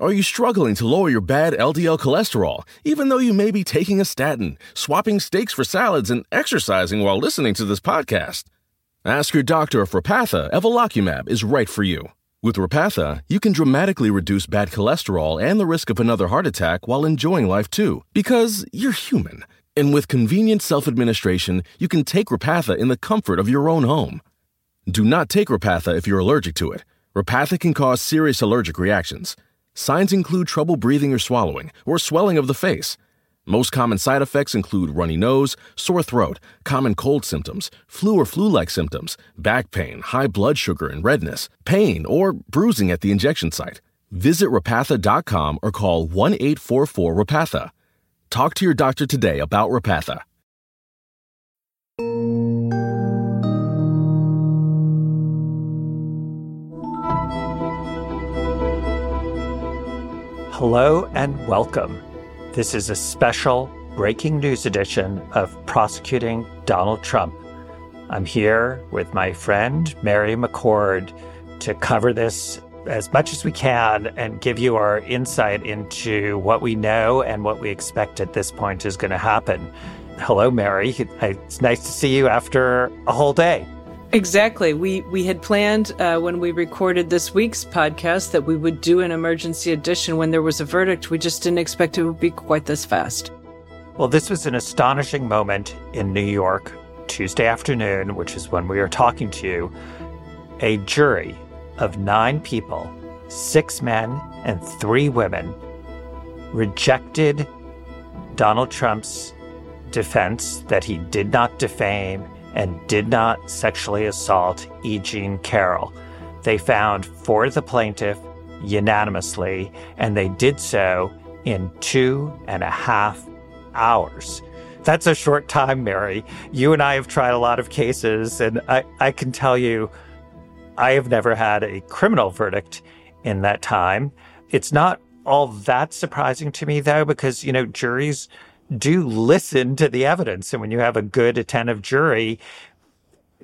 Are you struggling to lower your bad LDL cholesterol, even though you may be taking a statin, swapping steaks for salads, and exercising while listening to this podcast? Ask your doctor if Repatha Evolocumab is right for you. With Repatha, you can dramatically reduce bad cholesterol and the risk of another heart attack while enjoying life too, because you're human. And with convenient self administration, you can take Repatha in the comfort of your own home. Do not take Repatha if you're allergic to it. Repatha can cause serious allergic reactions. Signs include trouble breathing or swallowing, or swelling of the face. Most common side effects include runny nose, sore throat, common cold symptoms, flu or flu like symptoms, back pain, high blood sugar and redness, pain, or bruising at the injection site. Visit repatha.com or call 1 844 Repatha. Talk to your doctor today about Repatha. Hello and welcome. This is a special breaking news edition of Prosecuting Donald Trump. I'm here with my friend Mary McCord to cover this as much as we can and give you our insight into what we know and what we expect at this point is going to happen. Hello, Mary. It's nice to see you after a whole day. Exactly. We we had planned uh, when we recorded this week's podcast that we would do an emergency edition when there was a verdict. We just didn't expect it would be quite this fast. Well, this was an astonishing moment in New York Tuesday afternoon, which is when we are talking to you. A jury of nine people, six men and three women, rejected Donald Trump's defense that he did not defame and did not sexually assault E. Jean Carroll. They found for the plaintiff unanimously, and they did so in two and a half hours. That's a short time, Mary. You and I have tried a lot of cases, and I, I can tell you, I have never had a criminal verdict in that time. It's not all that surprising to me, though, because, you know, juries do listen to the evidence. And when you have a good, attentive jury,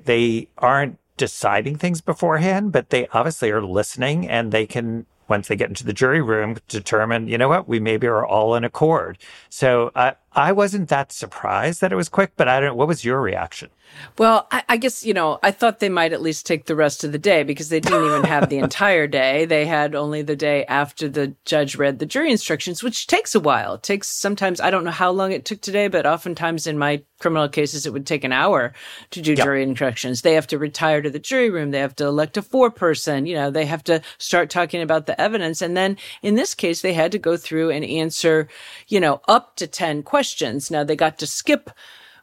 they aren't deciding things beforehand, but they obviously are listening and they can, once they get into the jury room, determine, you know what, we maybe are all in accord. So I, I wasn't that surprised that it was quick, but I don't, what was your reaction? Well, I, I, guess, you know, I thought they might at least take the rest of the day because they didn't even have the entire day. They had only the day after the judge read the jury instructions, which takes a while. It takes sometimes, I don't know how long it took today, but oftentimes in my criminal cases, it would take an hour to do yep. jury instructions. They have to retire to the jury room. They have to elect a foreperson, you know, they have to start talking about the evidence. And then in this case, they had to go through and answer, you know, up to 10 questions. Now they got to skip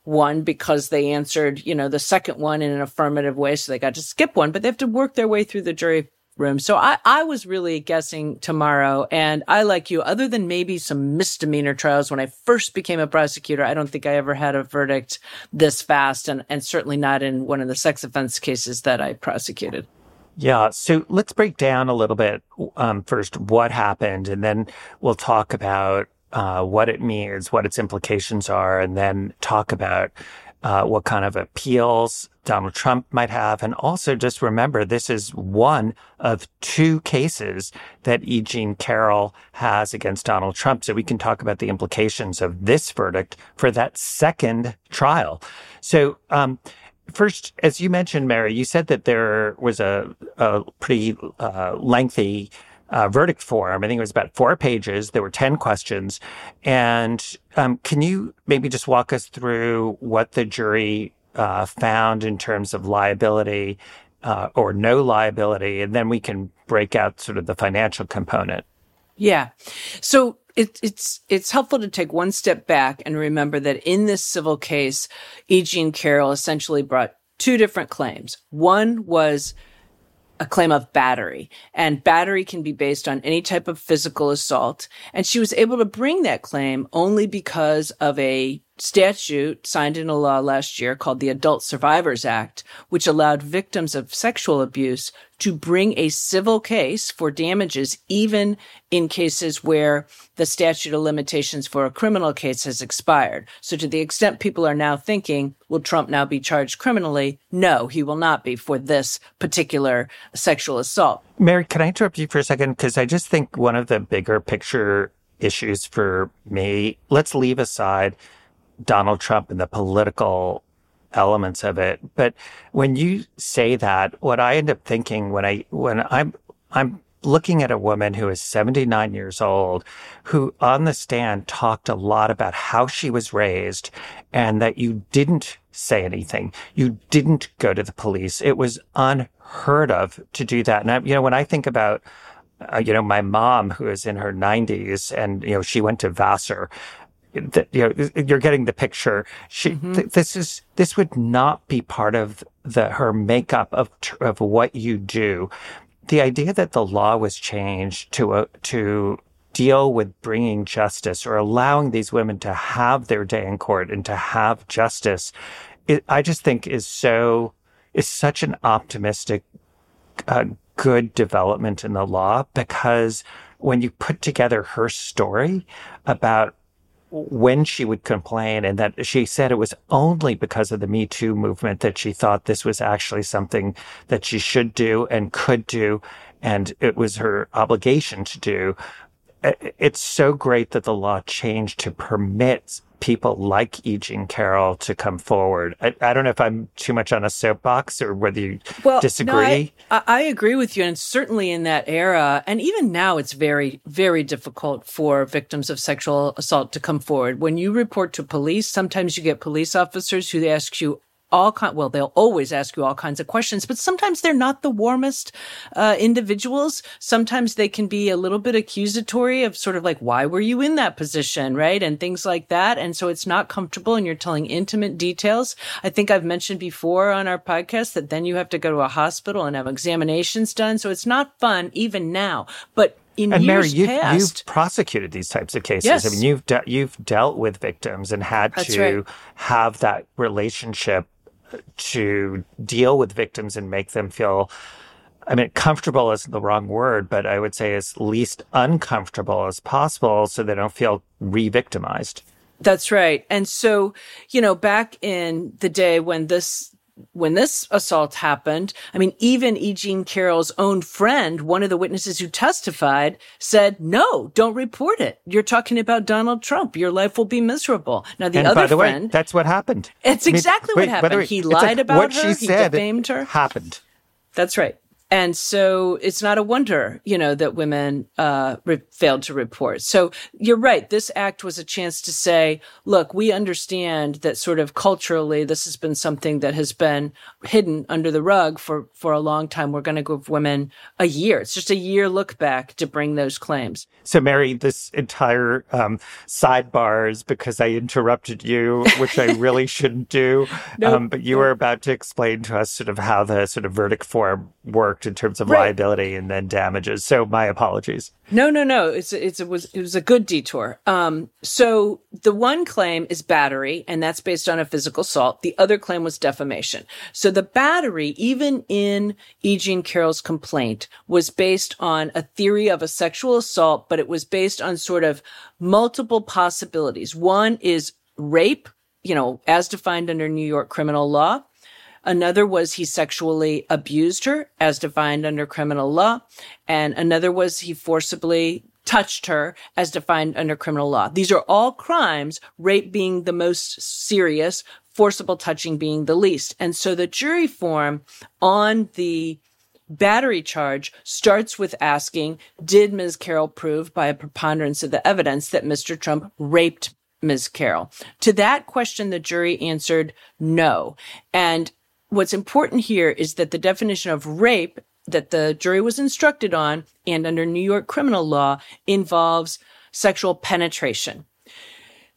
one because they answered, you know, the second one in an affirmative way. So they got to skip one, but they have to work their way through the jury room. So I, I was really guessing tomorrow. And I, like you, other than maybe some misdemeanor trials, when I first became a prosecutor, I don't think I ever had a verdict this fast and, and certainly not in one of the sex offense cases that I prosecuted. Yeah. So let's break down a little bit um, first what happened, and then we'll talk about uh, what it means, what its implications are, and then talk about uh, what kind of appeals Donald Trump might have. And also just remember, this is one of two cases that E. Jean Carroll has against Donald Trump. So we can talk about the implications of this verdict for that second trial. So, um, First, as you mentioned, Mary, you said that there was a, a pretty uh, lengthy uh, verdict form. I think it was about four pages. There were 10 questions. And um, can you maybe just walk us through what the jury uh, found in terms of liability uh, or no liability? And then we can break out sort of the financial component. Yeah. So it, it's it's helpful to take one step back and remember that in this civil case, E. Jean Carroll essentially brought two different claims. One was a claim of battery and battery can be based on any type of physical assault. And she was able to bring that claim only because of a statute signed into law last year called the Adult Survivors Act, which allowed victims of sexual abuse to bring a civil case for damages, even in cases where the statute of limitations for a criminal case has expired. So to the extent people are now thinking, will Trump now be charged criminally? No, he will not be for this particular sexual assault. Mary, can I interrupt you for a second? Because I just think one of the bigger picture issues for me, let's leave aside Donald Trump and the political elements of it. But when you say that, what I end up thinking when I when I'm I'm looking at a woman who is 79 years old, who on the stand talked a lot about how she was raised and that you didn't say anything. You didn't go to the police. It was unheard of to do that. And I, you know, when I think about uh, you know, my mom who is in her 90s and, you know, she went to Vassar you know, you're getting the picture. She, mm-hmm. th- this is, this would not be part of the, her makeup of, of what you do. The idea that the law was changed to, uh, to deal with bringing justice or allowing these women to have their day in court and to have justice, it, I just think is so, is such an optimistic, uh, good development in the law because when you put together her story about when she would complain and that she said it was only because of the Me Too movement that she thought this was actually something that she should do and could do. And it was her obligation to do. It's so great that the law changed to permit people like E. Jean Carroll to come forward. I, I, don't know if I'm too much on a soapbox or whether you well, disagree. No, I, I, agree with you. And certainly in that era, and even now, it's very, very difficult for victims of sexual assault to come forward. When you report to police, sometimes you get police officers who ask you all kind well they'll always ask you all kinds of questions but sometimes they're not the warmest uh, individuals sometimes they can be a little bit accusatory of sort of like why were you in that position right and things like that and so it's not comfortable and you're telling intimate details i think i've mentioned before on our podcast that then you have to go to a hospital and have examinations done so it's not fun even now but in and Mary, you've, past, you've, prosecuted these types of cases. Yes. I mean, you've de- you've dealt with victims and had That's to right. have that relationship to deal with victims and make them feel I mean, comfortable is the wrong word, but I would say as least uncomfortable as possible so they don't feel re victimized. That's right. And so, you know, back in the day when this when this assault happened, I mean, even E. Jean Carroll's own friend, one of the witnesses who testified, said, no, don't report it. You're talking about Donald Trump. Your life will be miserable. Now, the and other by the friend. Way, that's what happened. It's I mean, exactly wait, what happened. He lied like about what her. She he said defamed her. Happened. That's right. And so it's not a wonder, you know, that women uh, re- failed to report. So you're right. This act was a chance to say, look, we understand that sort of culturally, this has been something that has been hidden under the rug for, for a long time. We're going to give women a year. It's just a year look back to bring those claims. So, Mary, this entire um, sidebar is because I interrupted you, which I really shouldn't do. Nope. Um, but you were about to explain to us sort of how the sort of verdict form worked in terms of Right. liability and then damages. So, my apologies. No, no, no. It's it's it was it was a good detour. Um, so the one claim is battery, and that's based on a physical assault. The other claim was defamation. So the battery, even in E. Jean Carroll's complaint, was based on a theory of a sexual assault, but it was based on sort of multiple possibilities. One is rape, you know, as defined under New York criminal law. Another was he sexually abused her as defined under criminal law. And another was he forcibly touched her as defined under criminal law. These are all crimes, rape being the most serious, forcible touching being the least. And so the jury form on the battery charge starts with asking, did Ms. Carroll prove by a preponderance of the evidence that Mr. Trump raped Ms. Carroll? To that question, the jury answered no. And what's important here is that the definition of rape that the jury was instructed on and under New York criminal law involves sexual penetration.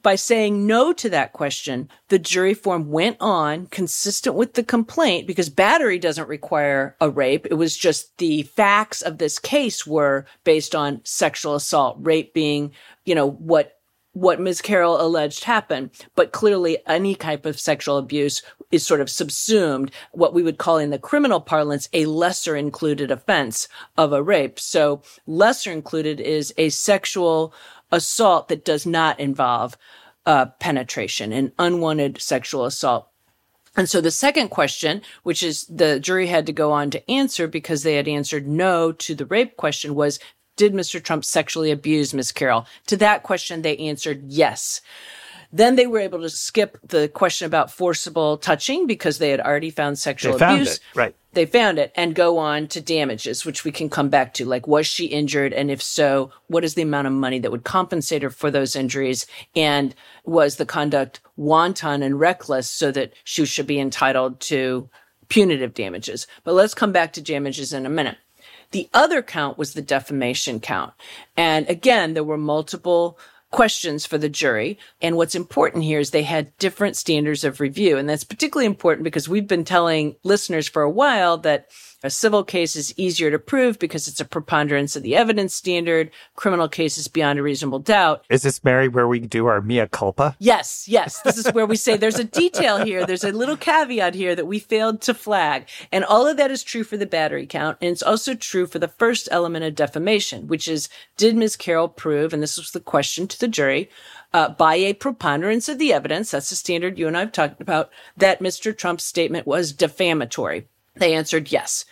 By saying no to that question, the jury form went on consistent with the complaint because battery doesn't require a rape. It was just the facts of this case were based on sexual assault, rape being, you know, what what Ms. Carroll alleged happened, but clearly any type of sexual abuse is sort of subsumed what we would call in the criminal parlance a lesser included offense of a rape. So lesser included is a sexual assault that does not involve uh, penetration, an unwanted sexual assault. And so the second question, which is the jury had to go on to answer because they had answered no to the rape question was, did Mr. Trump sexually abuse Ms. Carroll? To that question, they answered yes. Then they were able to skip the question about forcible touching because they had already found sexual they found abuse. It, right. They found it and go on to damages, which we can come back to. Like, was she injured? And if so, what is the amount of money that would compensate her for those injuries? And was the conduct wanton and reckless so that she should be entitled to punitive damages? But let's come back to damages in a minute. The other count was the defamation count. And again, there were multiple questions for the jury. And what's important here is they had different standards of review. And that's particularly important because we've been telling listeners for a while that a civil case is easier to prove because it's a preponderance of the evidence standard. Criminal cases beyond a reasonable doubt. Is this Mary where we do our mea culpa? Yes, yes. This is where we say there's a detail here. There's a little caveat here that we failed to flag. And all of that is true for the battery count. And it's also true for the first element of defamation, which is did Ms. Carroll prove, and this was the question to the jury, uh, by a preponderance of the evidence, that's the standard you and I have talked about, that Mr. Trump's statement was defamatory. They answered yes.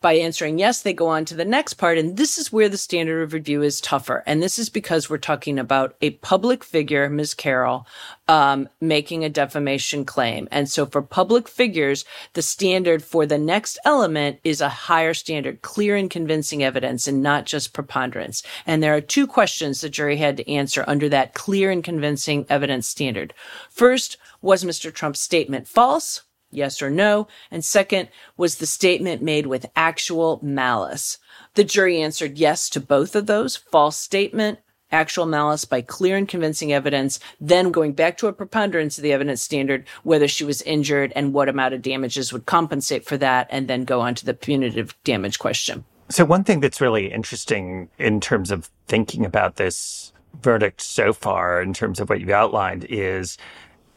By answering yes, they go on to the next part. And this is where the standard of review is tougher. And this is because we're talking about a public figure, Ms. Carroll, um, making a defamation claim. And so for public figures, the standard for the next element is a higher standard, clear and convincing evidence and not just preponderance. And there are two questions the jury had to answer under that clear and convincing evidence standard. First, was Mr. Trump's statement false? Yes or no? And second, was the statement made with actual malice? The jury answered yes to both of those. False statement, actual malice by clear and convincing evidence, then going back to a preponderance of the evidence standard, whether she was injured and what amount of damages would compensate for that, and then go on to the punitive damage question. So one thing that's really interesting in terms of thinking about this verdict so far, in terms of what you've outlined, is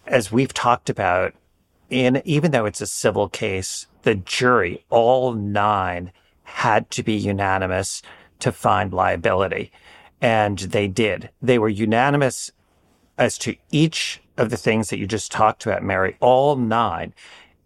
as we've talked about, in even though it's a civil case, the jury, all nine, had to be unanimous to find liability. And they did. They were unanimous as to each of the things that you just talked about, Mary, all nine.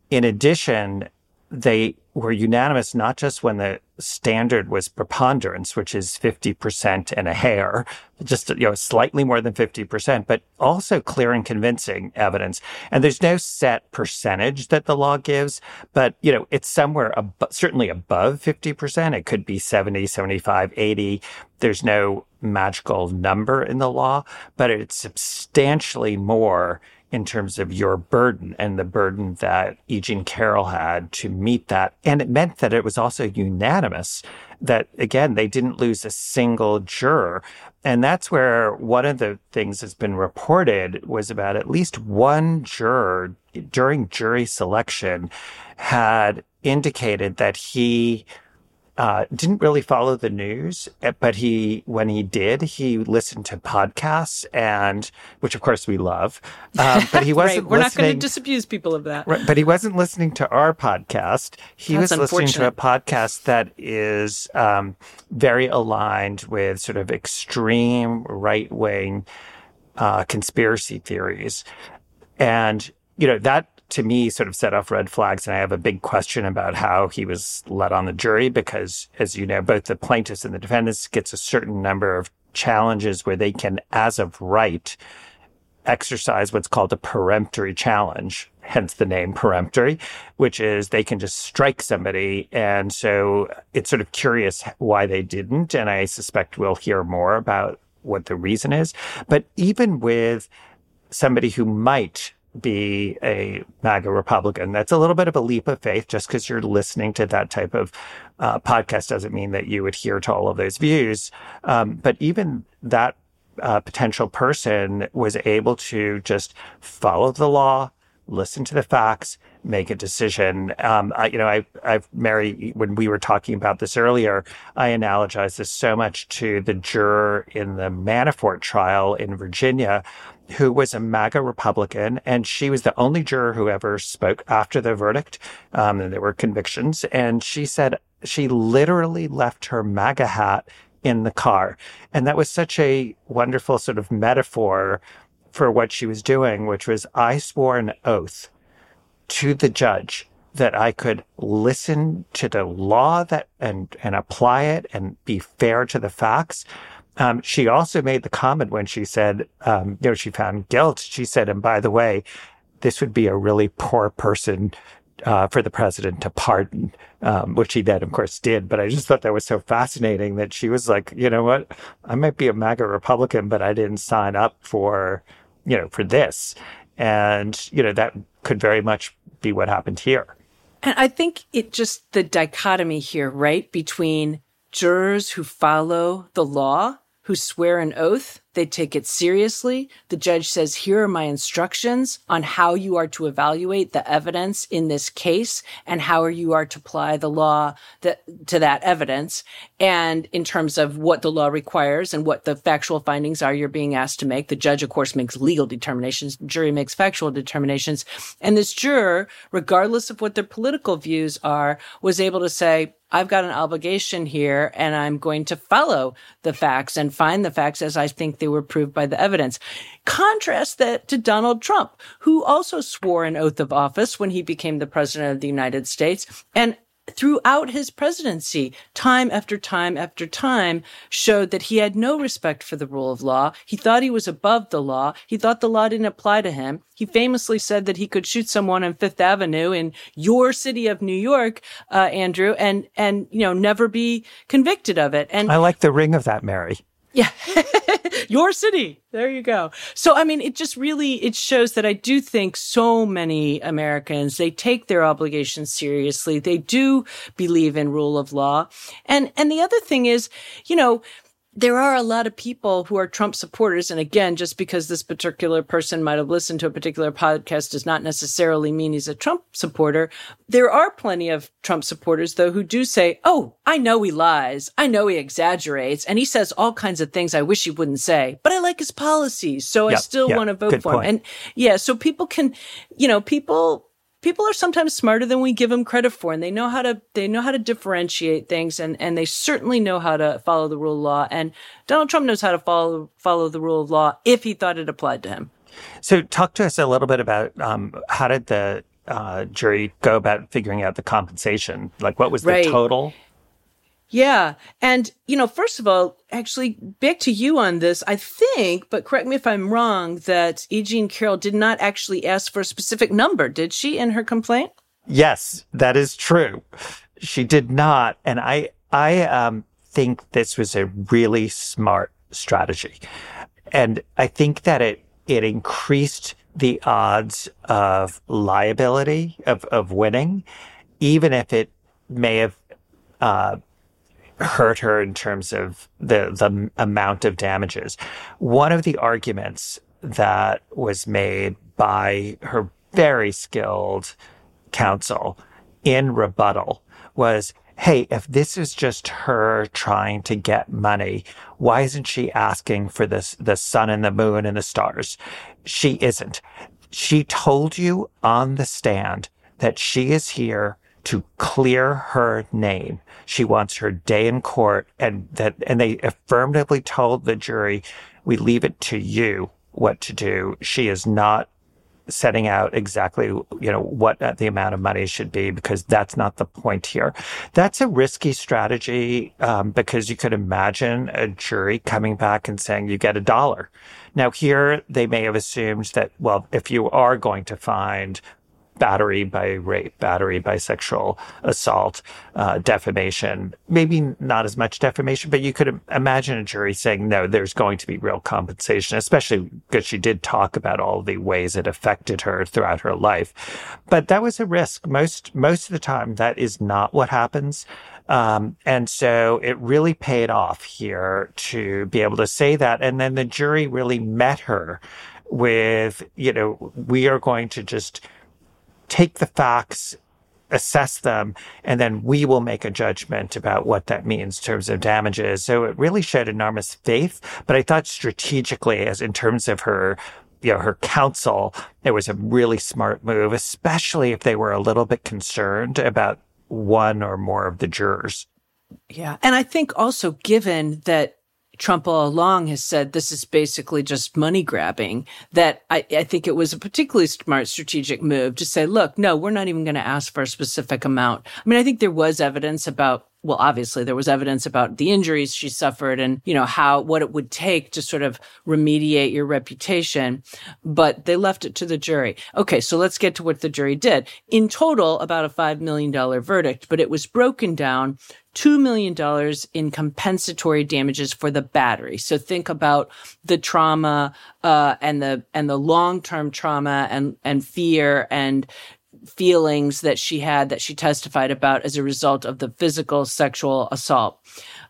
In addition, they were unanimous not just when the standard was preponderance, which is 50% and a hair, just, you know, slightly more than 50%, but also clear and convincing evidence. And there's no set percentage that the law gives, but, you know, it's somewhere ab- certainly above 50%. It could be 70, 75, 80. There's no magical number in the law, but it's substantially more in terms of your burden and the burden that E. Jean Carroll had to meet that. And it meant that it was also unanimous that again, they didn't lose a single juror. And that's where one of the things that's been reported was about at least one juror during jury selection had indicated that he uh, didn't really follow the news, eh, but he, when he did, he listened to podcasts and, which of course we love, um, but he wasn't right. We're not going to disabuse people of that. Right, but he wasn't listening to our podcast. He That's was listening to a podcast that is um, very aligned with sort of extreme right wing uh, conspiracy theories. And, you know, that to me sort of set off red flags. And I have a big question about how he was let on the jury because, as you know, both the plaintiffs and the defendants gets a certain number of challenges where they can, as of right, exercise what's called a peremptory challenge, hence the name peremptory, which is they can just strike somebody. And so it's sort of curious why they didn't. And I suspect we'll hear more about what the reason is. But even with somebody who might be a MAGA Republican. That's a little bit of a leap of faith. Just because you're listening to that type of uh, podcast doesn't mean that you adhere to all of those views. Um, but even that uh, potential person was able to just follow the law, listen to the facts, make a decision. Um, I, you know, I, I've Mary, when we were talking about this earlier, I analogize this so much to the juror in the Manafort trial in Virginia, who was a MAGA Republican, and she was the only juror who ever spoke after the verdict. Um, and there were convictions, and she said she literally left her MAGA hat in the car, and that was such a wonderful sort of metaphor for what she was doing, which was I swore an oath to the judge that I could listen to the law that and and apply it and be fair to the facts. Um, she also made the comment when she said, um, you know, she found guilt. She said, and by the way, this would be a really poor person uh, for the president to pardon, um, which he then, of course, did. But I just thought that was so fascinating that she was like, you know what? I might be a MAGA Republican, but I didn't sign up for you know, for this. And, you know, that could very much be what happened here. And I think it just the dichotomy here, right? Between jurors who follow the law, who swear an oath, they take it seriously. The judge says, here are my instructions on how you are to evaluate the evidence in this case and how you are to apply the law that, to that evidence. And in terms of what the law requires and what the factual findings are you're being asked to make, the judge, of course, makes legal determinations. Jury makes factual determinations. And this juror, regardless of what their political views are, was able to say, I've got an obligation here and I'm going to follow the facts and find the facts as I think they were proved by the evidence. Contrast that to Donald Trump, who also swore an oath of office when he became the president of the United States and throughout his presidency, time after time after time, showed that he had no respect for the rule of law. He thought he was above the law. He thought the law didn't apply to him. He famously said that he could shoot someone on Fifth Avenue in your city of New York, uh, Andrew, and and you know never be convicted of it. And I like the ring of that, Mary. Yeah. Your city. There you go. So, I mean, it just really, it shows that I do think so many Americans, they take their obligations seriously. They do believe in rule of law. And, and the other thing is, you know, there are a lot of people who are Trump supporters. And again, just because this particular person might have listened to a particular podcast does not necessarily mean he's a Trump supporter. There are plenty of Trump supporters, though, who do say, Oh, I know he lies. I know he exaggerates and he says all kinds of things I wish he wouldn't say, but I like his policies. So yep, I still yep, want to vote for point. him. And yeah, so people can, you know, people, people are sometimes smarter than we give them credit for and they know how to they know how to differentiate things and and they certainly know how to follow the rule of law and Donald Trump knows how to follow follow the rule of law if he thought it applied to him. So talk to us a little bit about um, how did the uh, jury go about figuring out the compensation? Like what was the right. total? Yeah. And, you know, first of all, actually, back to you on this, I think, but correct me if I'm wrong, that E. Jean Carroll did not actually ask for a specific number, did she, in her complaint? Yes, that is true. She did not. And I, I, um, think this was a really smart strategy. And I think that it, it increased the odds of liability, of, of winning, even if it may have, uh, hurt her in terms of the the amount of damages. One of the arguments that was made by her very skilled counsel in rebuttal was hey, if this is just her trying to get money, why isn't she asking for this, the sun and the moon and the stars? She isn't. She told you on the stand that she is here to clear her name. She wants her day in court and that, and they affirmatively told the jury, we leave it to you what to do. She is not setting out exactly, you know, what the amount of money should be because that's not the point here. That's a risky strategy um, because you could imagine a jury coming back and saying you get a dollar. Now here they may have assumed that, well, if you are going to find battery by rape, battery by sexual assault, uh, defamation. Maybe not as much defamation, but you could imagine a jury saying, no, there's going to be real compensation, especially because she did talk about all the ways it affected her throughout her life. But that was a risk. Most, most of the time, that is not what happens. Um, and so it really paid off here to be able to say that. And then the jury really met her with, you know, we are going to just take the facts assess them, and then we will make a judgment about what that means in terms of damages. So it really showed enormous faith. But I thought strategically, as in terms of her you know, her counsel, it was a really smart move, especially if they were a little bit concerned about one or more of the jurors. Yeah. And I think also given that Trump all along has said this is basically just money grabbing, that I, I, think it was a particularly smart strategic move to say, look, no, we're not even going to ask for a specific amount. I mean, I think there was evidence about well, obviously there was evidence about the injuries she suffered and, you know, how, what it would take to sort of remediate your reputation. But they left it to the jury. Okay. So let's get to what the jury did. In total, about a $5 million verdict, but it was broken down $2 million in compensatory damages for the battery. So think about the trauma, uh, and the, and the long-term trauma and, and fear and, feelings that she had that she testified about as a result of the physical sexual assault.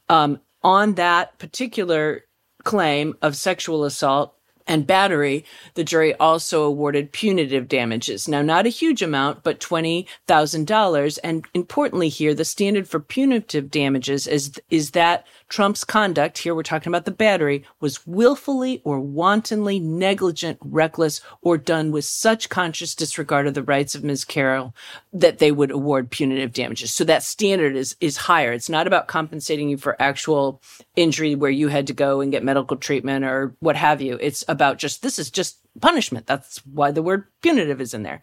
Um, on that particular claim of sexual assault, and battery, the jury also awarded punitive damages. Now, not a huge amount, but $20,000. And importantly here, the standard for punitive damages is, is that Trump's conduct, here we're talking about the battery, was willfully or wantonly negligent, reckless, or done with such conscious disregard of the rights of Ms. Carroll that they would award punitive damages. So that standard is, is higher. It's not about compensating you for actual injury where you had to go and get medical treatment or what have you. It's about just, this is just punishment. That's why the word punitive is in there.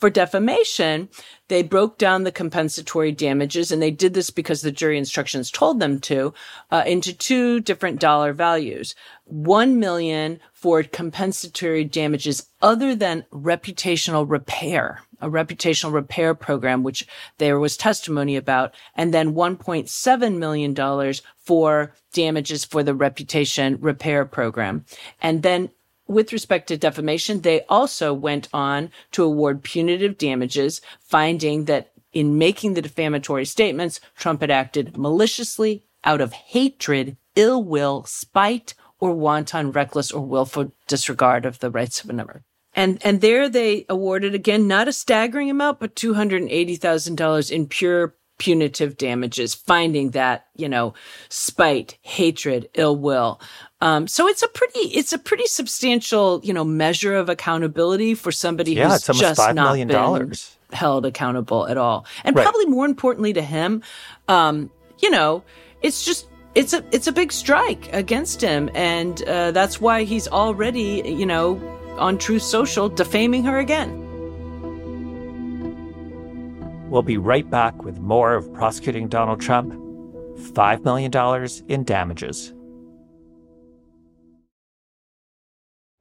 For defamation, they broke down the compensatory damages, and they did this because the jury instructions told them to, uh, into two different dollar values. One million for compensatory damages other than reputational repair, a reputational repair program, which there was testimony about, and then $1.7 million for damages for the reputation repair program. And then with respect to defamation, they also went on to award punitive damages, finding that in making the defamatory statements, Trump had acted maliciously out of hatred, ill will, spite, or wanton, reckless, or willful disregard of the rights of another. And, and there they awarded again, not a staggering amount, but $280,000 in pure punitive damages, finding that, you know, spite, hatred, ill will. Um, so it's a pretty, it's a pretty substantial, you know, measure of accountability for somebody yeah, who's just $5 not million been held accountable at all. And right. probably more importantly to him, um, you know, it's just, it's a, it's a big strike against him. And, uh, that's why he's already, you know, on Truth Social defaming her again. We'll be right back with more of prosecuting Donald Trump. $5 million in damages.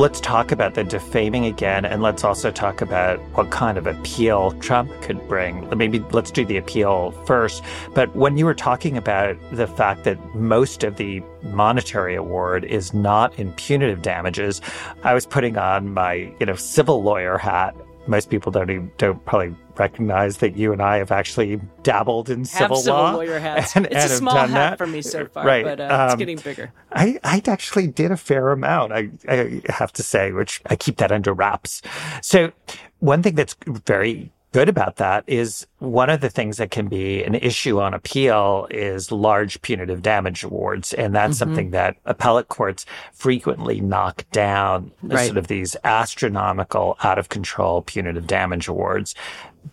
Let's talk about the defaming again, and let's also talk about what kind of appeal Trump could bring. Maybe let's do the appeal first. But when you were talking about the fact that most of the monetary award is not in punitive damages, I was putting on my, you know, civil lawyer hat most people don't even, don't probably recognize that you and I have actually dabbled in civil, civil law. lawyer hats. And, it's and a small hat that. for me so far, right. but uh, um, it's getting bigger. I, I actually did a fair amount, I, I have to say, which I keep that under wraps. So one thing that's very good about that is one of the things that can be an issue on appeal is large punitive damage awards. And that's mm-hmm. something that appellate courts frequently knock down right. sort of these astronomical, out of control punitive damage awards.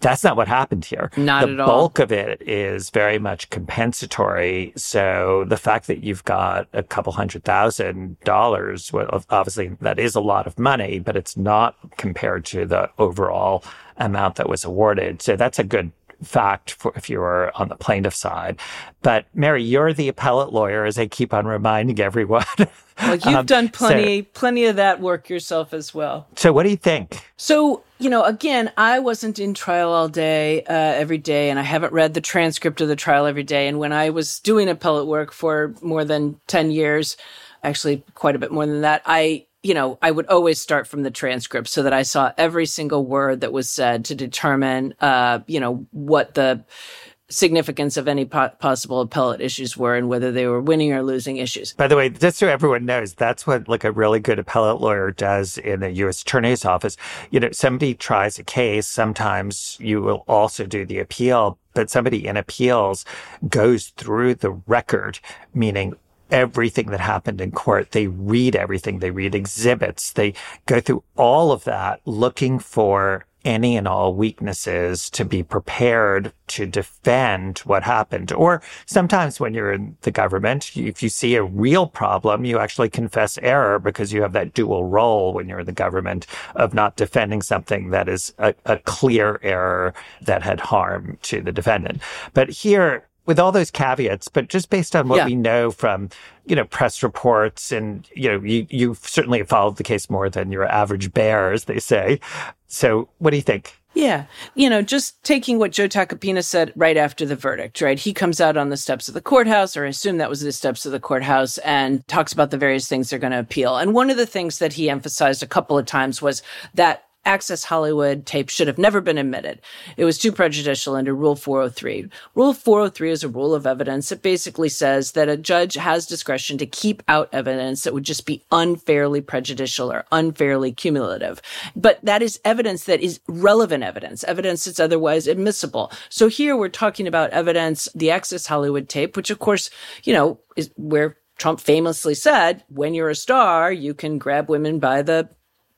That's not what happened here. Not the at all. The bulk of it is very much compensatory. So the fact that you've got a couple hundred thousand dollars, well, obviously that is a lot of money, but it's not compared to the overall amount that was awarded. So that's a good fact for if you were on the plaintiff side. But Mary, you're the appellate lawyer, as I keep on reminding everyone. Well, you've um, done plenty, so, plenty of that work yourself as well. So, what do you think? So, you know, again, I wasn't in trial all day, uh, every day, and I haven't read the transcript of the trial every day. And when I was doing appellate work for more than ten years, actually quite a bit more than that, I you know, I would always start from the transcript so that I saw every single word that was said to determine, uh, you know, what the significance of any po- possible appellate issues were and whether they were winning or losing issues. By the way, just so everyone knows, that's what like a really good appellate lawyer does in the U.S. Attorney's office. You know, somebody tries a case. Sometimes you will also do the appeal, but somebody in appeals goes through the record, meaning everything that happened in court. They read everything. They read exhibits. They go through all of that looking for any and all weaknesses to be prepared to defend what happened. Or sometimes when you're in the government, if you see a real problem, you actually confess error because you have that dual role when you're in the government of not defending something that is a, a clear error that had harm to the defendant. But here, with all those caveats, but just based on what yeah. we know from, you know, press reports and, you know, you, you certainly followed the case more than your average bear, as they say. So what do you think? Yeah. You know, just taking what Joe Tacopina said right after the verdict, right? He comes out on the steps of the courthouse, or I assume that was the steps of the courthouse, and talks about the various things they're going to appeal. And one of the things that he emphasized a couple of times was that Access Hollywood tape should have never been admitted. It was too prejudicial under Rule 403. Rule 403 is a rule of evidence. It basically says that a judge has discretion to keep out evidence that would just be unfairly prejudicial or unfairly cumulative. But that is evidence that is relevant evidence, evidence that's otherwise admissible. So here we're talking about evidence, the Access Hollywood tape, which of course, you know, is where Trump famously said, when you're a star, you can grab women by the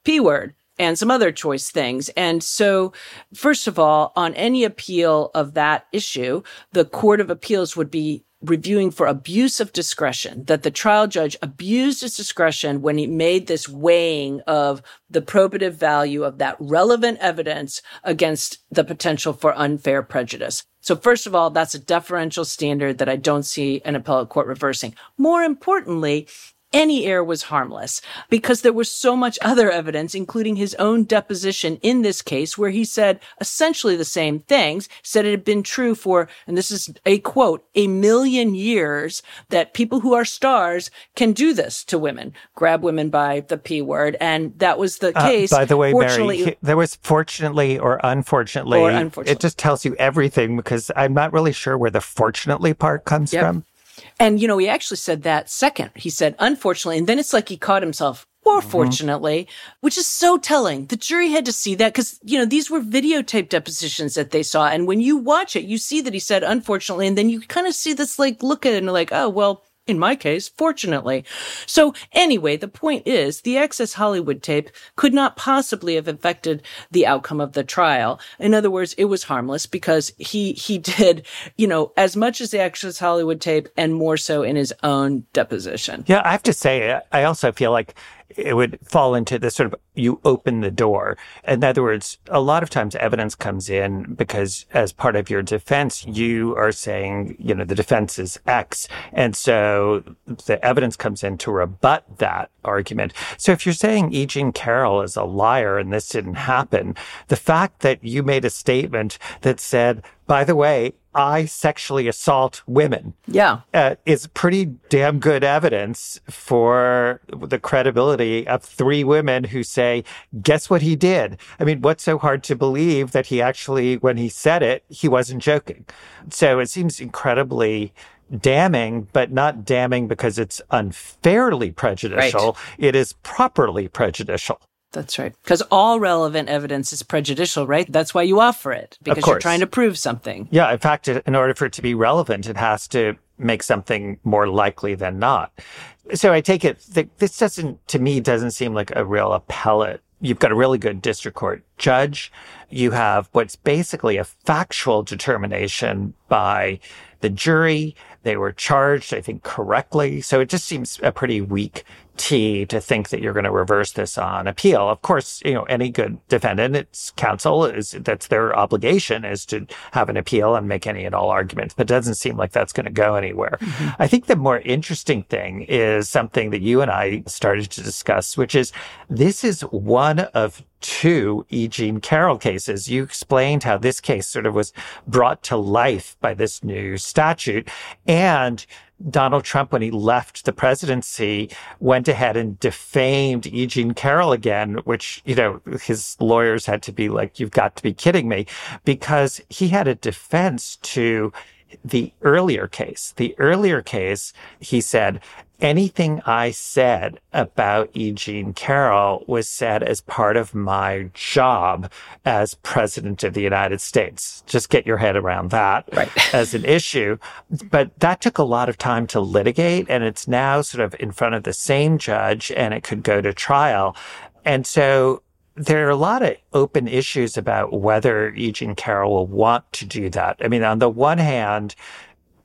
P word and some other choice things. And so, first of all, on any appeal of that issue, the Court of Appeals would be reviewing for abuse of discretion, that the trial judge abused his discretion when he made this weighing of the probative value of that relevant evidence against the potential for unfair prejudice. So first of all, that's a deferential standard that I don't see an appellate court reversing. More importantly, any error was harmless because there was so much other evidence, including his own deposition in this case, where he said essentially the same things, said it had been true for, and this is a quote, a million years that people who are stars can do this to women, grab women by the P word. And that was the uh, case. By the way, Mary, there was fortunately or unfortunately, or unfortunately, it just tells you everything because I'm not really sure where the fortunately part comes yep. from. And, you know, he actually said that second. He said, unfortunately. And then it's like he caught himself or mm-hmm. fortunately, which is so telling. The jury had to see that because, you know, these were videotape depositions that they saw. And when you watch it, you see that he said, unfortunately. And then you kind of see this like look at it and like, oh, well, in my case, fortunately. So anyway, the point is the Access Hollywood tape could not possibly have affected the outcome of the trial. In other words, it was harmless because he, he did, you know, as much as the Access Hollywood tape and more so in his own deposition. Yeah, I have to say, I also feel like it would fall into this sort of you open the door. In other words, a lot of times evidence comes in because as part of your defense, you are saying, you know, the defense is X. And so the evidence comes in to rebut that argument. So if you're saying E. Jean Carroll is a liar and this didn't happen, the fact that you made a statement that said, by the way, I sexually assault women. Yeah. Uh, is pretty damn good evidence for the credibility of three women who say, guess what he did? I mean, what's so hard to believe that he actually, when he said it, he wasn't joking? So it seems incredibly damning, but not damning because it's unfairly prejudicial. Right. It is properly prejudicial. That's right. Because all relevant evidence is prejudicial, right? That's why you offer it, because you're trying to prove something. Yeah. In fact, in order for it to be relevant, it has to make something more likely than not. So I take it that this doesn't, to me, doesn't seem like a real appellate. You've got a really good district court judge. You have what's basically a factual determination by the jury. They were charged, I think, correctly. So it just seems a pretty weak T to think that you're going to reverse this on appeal. Of course, you know, any good defendant, its counsel is that's their obligation is to have an appeal and make any and all arguments, but it doesn't seem like that's going to go anywhere. Mm-hmm. I think the more interesting thing is something that you and I started to discuss, which is this is one of two E. Jean Carroll cases. You explained how this case sort of was brought to life by this new statute and Donald Trump, when he left the presidency, went ahead and defamed E. Jean Carroll again, which, you know, his lawyers had to be like, you've got to be kidding me, because he had a defense to the earlier case. The earlier case, he said, anything I said about E. Jean Carroll was said as part of my job as president of the United States. Just get your head around that right. as an issue. But that took a lot of time to litigate and it's now sort of in front of the same judge and it could go to trial. And so there are a lot of open issues about whether E. Jean Carroll will want to do that. I mean, on the one hand,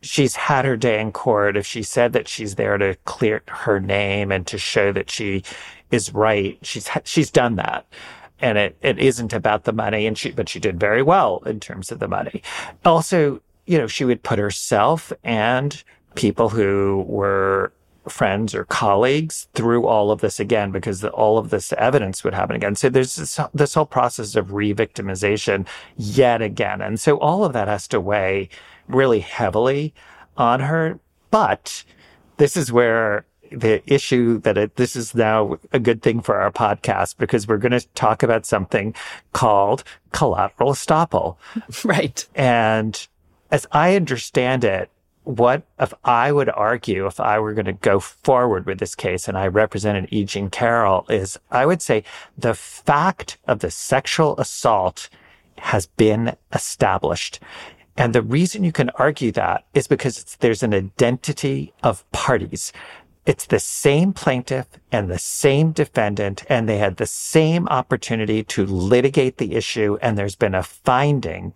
she's had her day in court. If she said that she's there to clear her name and to show that she is right, she's she's done that. And it, it isn't about the money and she but she did very well in terms of the money. Also, you know, she would put herself and people who were friends or colleagues through all of this again because the, all of this evidence would happen again. So there's this, this whole process of re-victimization yet again. And so all of that has to weigh really heavily on her. But this is where the issue that it, this is now a good thing for our podcast because we're going to talk about something called collateral estoppel. Right. And as I understand it, what if I would argue if I were going to go forward with this case and I represented E. Jean Carroll is I would say the fact of the sexual assault has been established. And the reason you can argue that is because there's an identity of parties. It's the same plaintiff and the same defendant, and they had the same opportunity to litigate the issue. And there's been a finding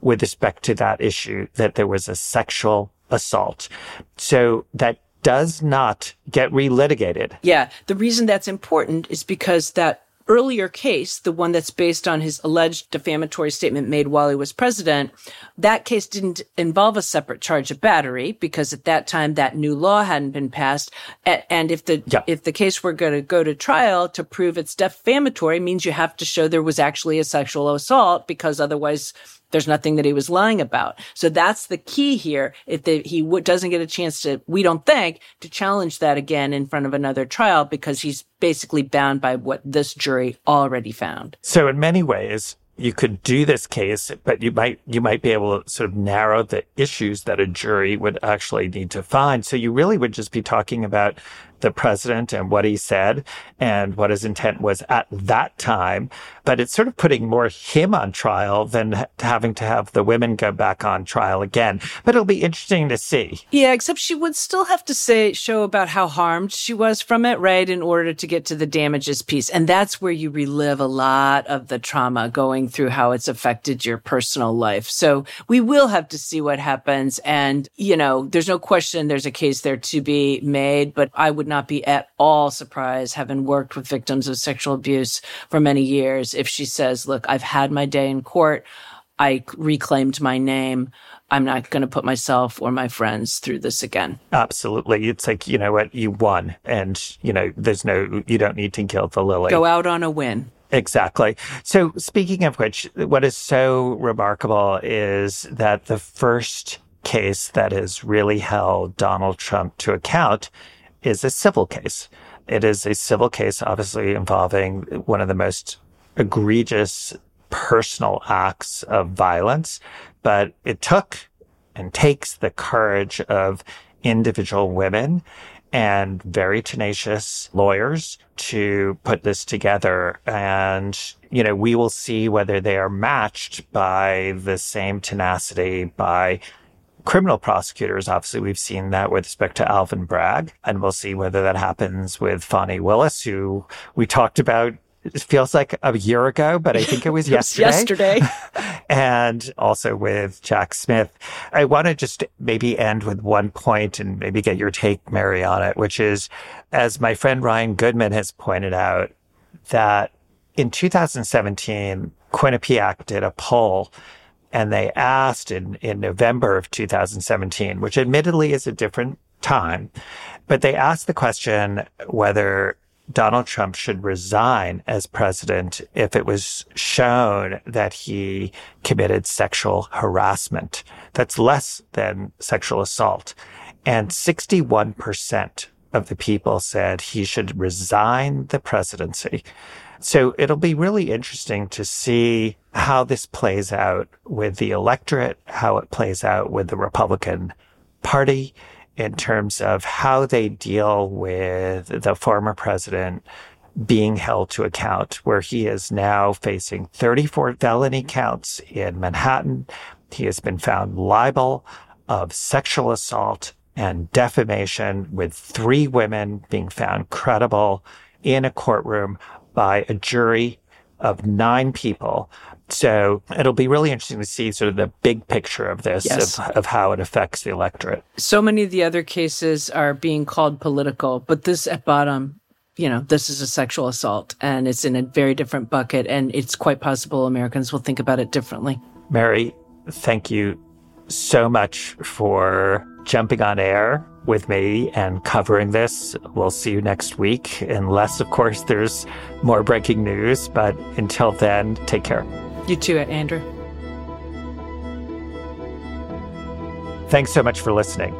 with respect to that issue that there was a sexual assault. So that does not get relitigated. Yeah. The reason that's important is because that earlier case, the one that's based on his alleged defamatory statement made while he was president, that case didn't involve a separate charge of battery because at that time that new law hadn't been passed. And if the yeah. if the case were going to go to trial to prove it's defamatory means you have to show there was actually a sexual assault because otherwise there's nothing that he was lying about. So that's the key here. If the, he w- doesn't get a chance to, we don't think, to challenge that again in front of another trial because he's basically bound by what this jury already found. So in many ways, you could do this case, but you might you might be able to sort of narrow the issues that a jury would actually need to find. So you really would just be talking about the president and what he said and what his intent was at that time. But it's sort of putting more him on trial than having to have the women go back on trial again. But it'll be interesting to see. Yeah, except she would still have to say, show about how harmed she was from it, right? In order to get to the damages piece. And that's where you relive a lot of the trauma going through how it's affected your personal life. So we will have to see what happens. And, you know, there's no question there's a case there to be made, but I would not be at all surprised, having worked with victims of sexual abuse for many years, if she says, look, I've had my day in court. I reclaimed my name. I'm not going to put myself or my friends through this again. Absolutely. It's like, you know what, you won. And, you know, there's no, you don't need to kill the lily. Go out on a win. Exactly. So speaking of which, what is so remarkable is that the first case that has really held Donald Trump to account is a civil case. It is a civil case, obviously involving one of the most egregious personal acts of violence, but it took and takes the courage of individual women and very tenacious lawyers to put this together. And, you know, we will see whether they are matched by the same tenacity by criminal prosecutors. Obviously, we've seen that with respect to Alvin Bragg, and we'll see whether that happens with Fani Willis, who we talked about it feels like a year ago, but I think it was yesterday. yesterday. and also with Jack Smith. I want to just maybe end with one point and maybe get your take, Mary, on it, which is, as my friend Ryan Goodman has pointed out, that in 2017, Quinnipiac did a poll and they asked in, in November of 2017, which admittedly is a different time, but they asked the question whether Donald Trump should resign as president if it was shown that he committed sexual harassment. That's less than sexual assault. And 61% of the people said he should resign the presidency. So it'll be really interesting to see how this plays out with the electorate, how it plays out with the Republican Party in terms of how they deal with the former president being held to account, where he is now facing 34 felony counts in Manhattan. He has been found liable of sexual assault and defamation, with three women being found credible in a courtroom by a jury of nine people so it'll be really interesting to see sort of the big picture of this, yes. of, of how it affects the electorate. So many of the other cases are being called political, but this at bottom, you know, this is a sexual assault and it's in a very different bucket. And it's quite possible Americans will think about it differently. Mary, thank you so much for jumping on air with me and covering this. We'll see you next week, unless, of course, there's more breaking news. But until then, take care. You too, Andrew. Thanks so much for listening.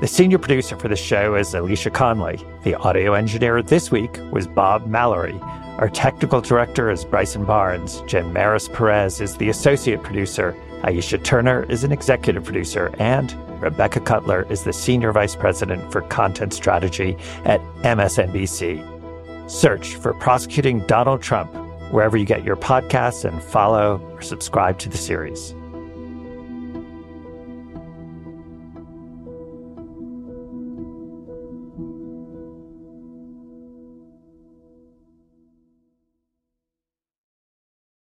The senior producer for the show is Alicia Conley. The audio engineer this week was Bob Mallory. Our technical director is Bryson Barnes. Jim Maris Perez is the associate producer. Aisha Turner is an executive producer. And Rebecca Cutler is the senior vice president for content strategy at MSNBC. Search for Prosecuting Donald Trump wherever you get your podcasts and follow or subscribe to the series.